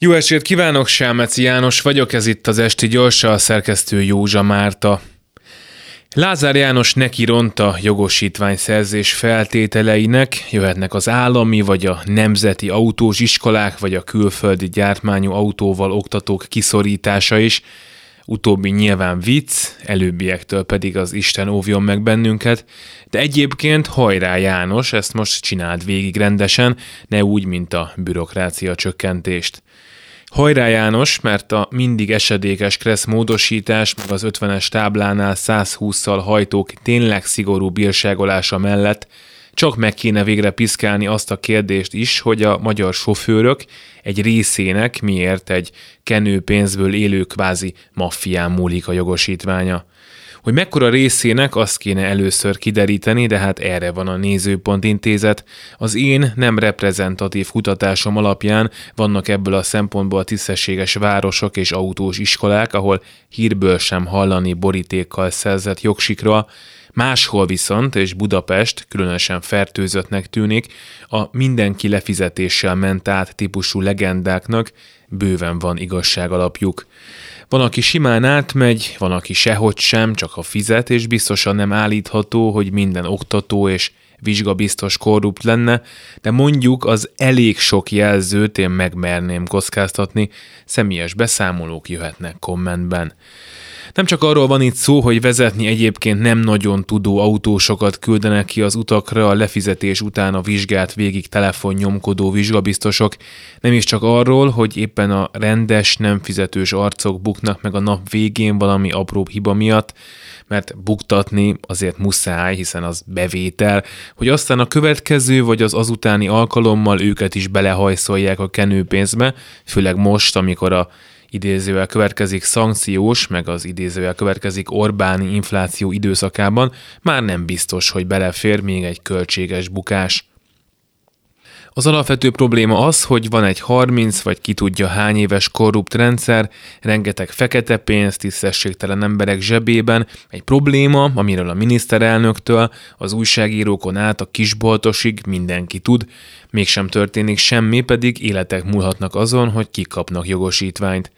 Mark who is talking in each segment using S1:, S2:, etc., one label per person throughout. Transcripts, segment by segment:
S1: Jó estét kívánok, Sámeci János vagyok, ez itt az Esti Gyorsa, a szerkesztő Józsa Márta. Lázár János neki ronta jogosítványszerzés feltételeinek, jöhetnek az állami vagy a nemzeti autós iskolák, vagy a külföldi gyártmányú autóval oktatók kiszorítása is. Utóbbi nyilván vicc, előbbiektől pedig az Isten óvjon meg bennünket, de egyébként hajrá János, ezt most csináld végig rendesen, ne úgy, mint a bürokrácia csökkentést. Hajrá János, mert a mindig esedékes kressz módosítás, meg az 50-es táblánál 120-szal hajtók tényleg szigorú bírságolása mellett csak meg kéne végre piszkálni azt a kérdést is, hogy a magyar sofőrök egy részének miért egy kenőpénzből élő kvázi maffián múlik a jogosítványa. Hogy mekkora részének azt kéne először kideríteni, de hát erre van a Nézőpont Intézet. Az én nem reprezentatív kutatásom alapján vannak ebből a szempontból tisztességes városok és autós iskolák, ahol hírből sem hallani borítékkal szerzett jogsikra, Máshol viszont, és Budapest különösen fertőzöttnek tűnik, a mindenki lefizetéssel ment át típusú legendáknak bőven van igazság alapjuk. Van, aki simán átmegy, van, aki sehogy sem, csak a fizet, és biztosan nem állítható, hogy minden oktató és vizsgabiztos korrupt lenne, de mondjuk az elég sok jelzőt én megmerném kockáztatni, személyes beszámolók jöhetnek kommentben. Nem csak arról van itt szó, hogy vezetni egyébként nem nagyon tudó autósokat küldenek ki az utakra a lefizetés után a vizsgát végig telefonnyomkodó vizsgabiztosok, nem is csak arról, hogy éppen a rendes, nem fizetős arcok buknak meg a nap végén valami apróbb hiba miatt, mert buktatni azért muszáj, hiszen az bevétel, hogy aztán a következő vagy az azutáni alkalommal őket is belehajszolják a kenőpénzbe, főleg most, amikor a idézővel következik szankciós, meg az idézővel következik Orbáni infláció időszakában, már nem biztos, hogy belefér még egy költséges bukás. Az alapvető probléma az, hogy van egy 30 vagy ki tudja hány éves korrupt rendszer, rengeteg fekete pénz, tisztességtelen emberek zsebében, egy probléma, amiről a miniszterelnöktől, az újságírókon át a kisboltosig mindenki tud, mégsem történik semmi, pedig életek múlhatnak azon, hogy kikapnak jogosítványt.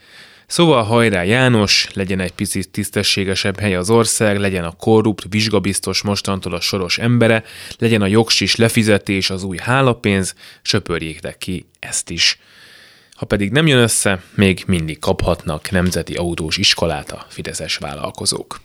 S1: Szóval hajrá János, legyen egy picit tisztességesebb hely az ország, legyen a korrupt, vizsgabiztos mostantól a soros embere, legyen a jogsis lefizetés, az új hálapénz, söpörjék ki ezt is. Ha pedig nem jön össze, még mindig kaphatnak nemzeti autós iskolát a fideszes vállalkozók.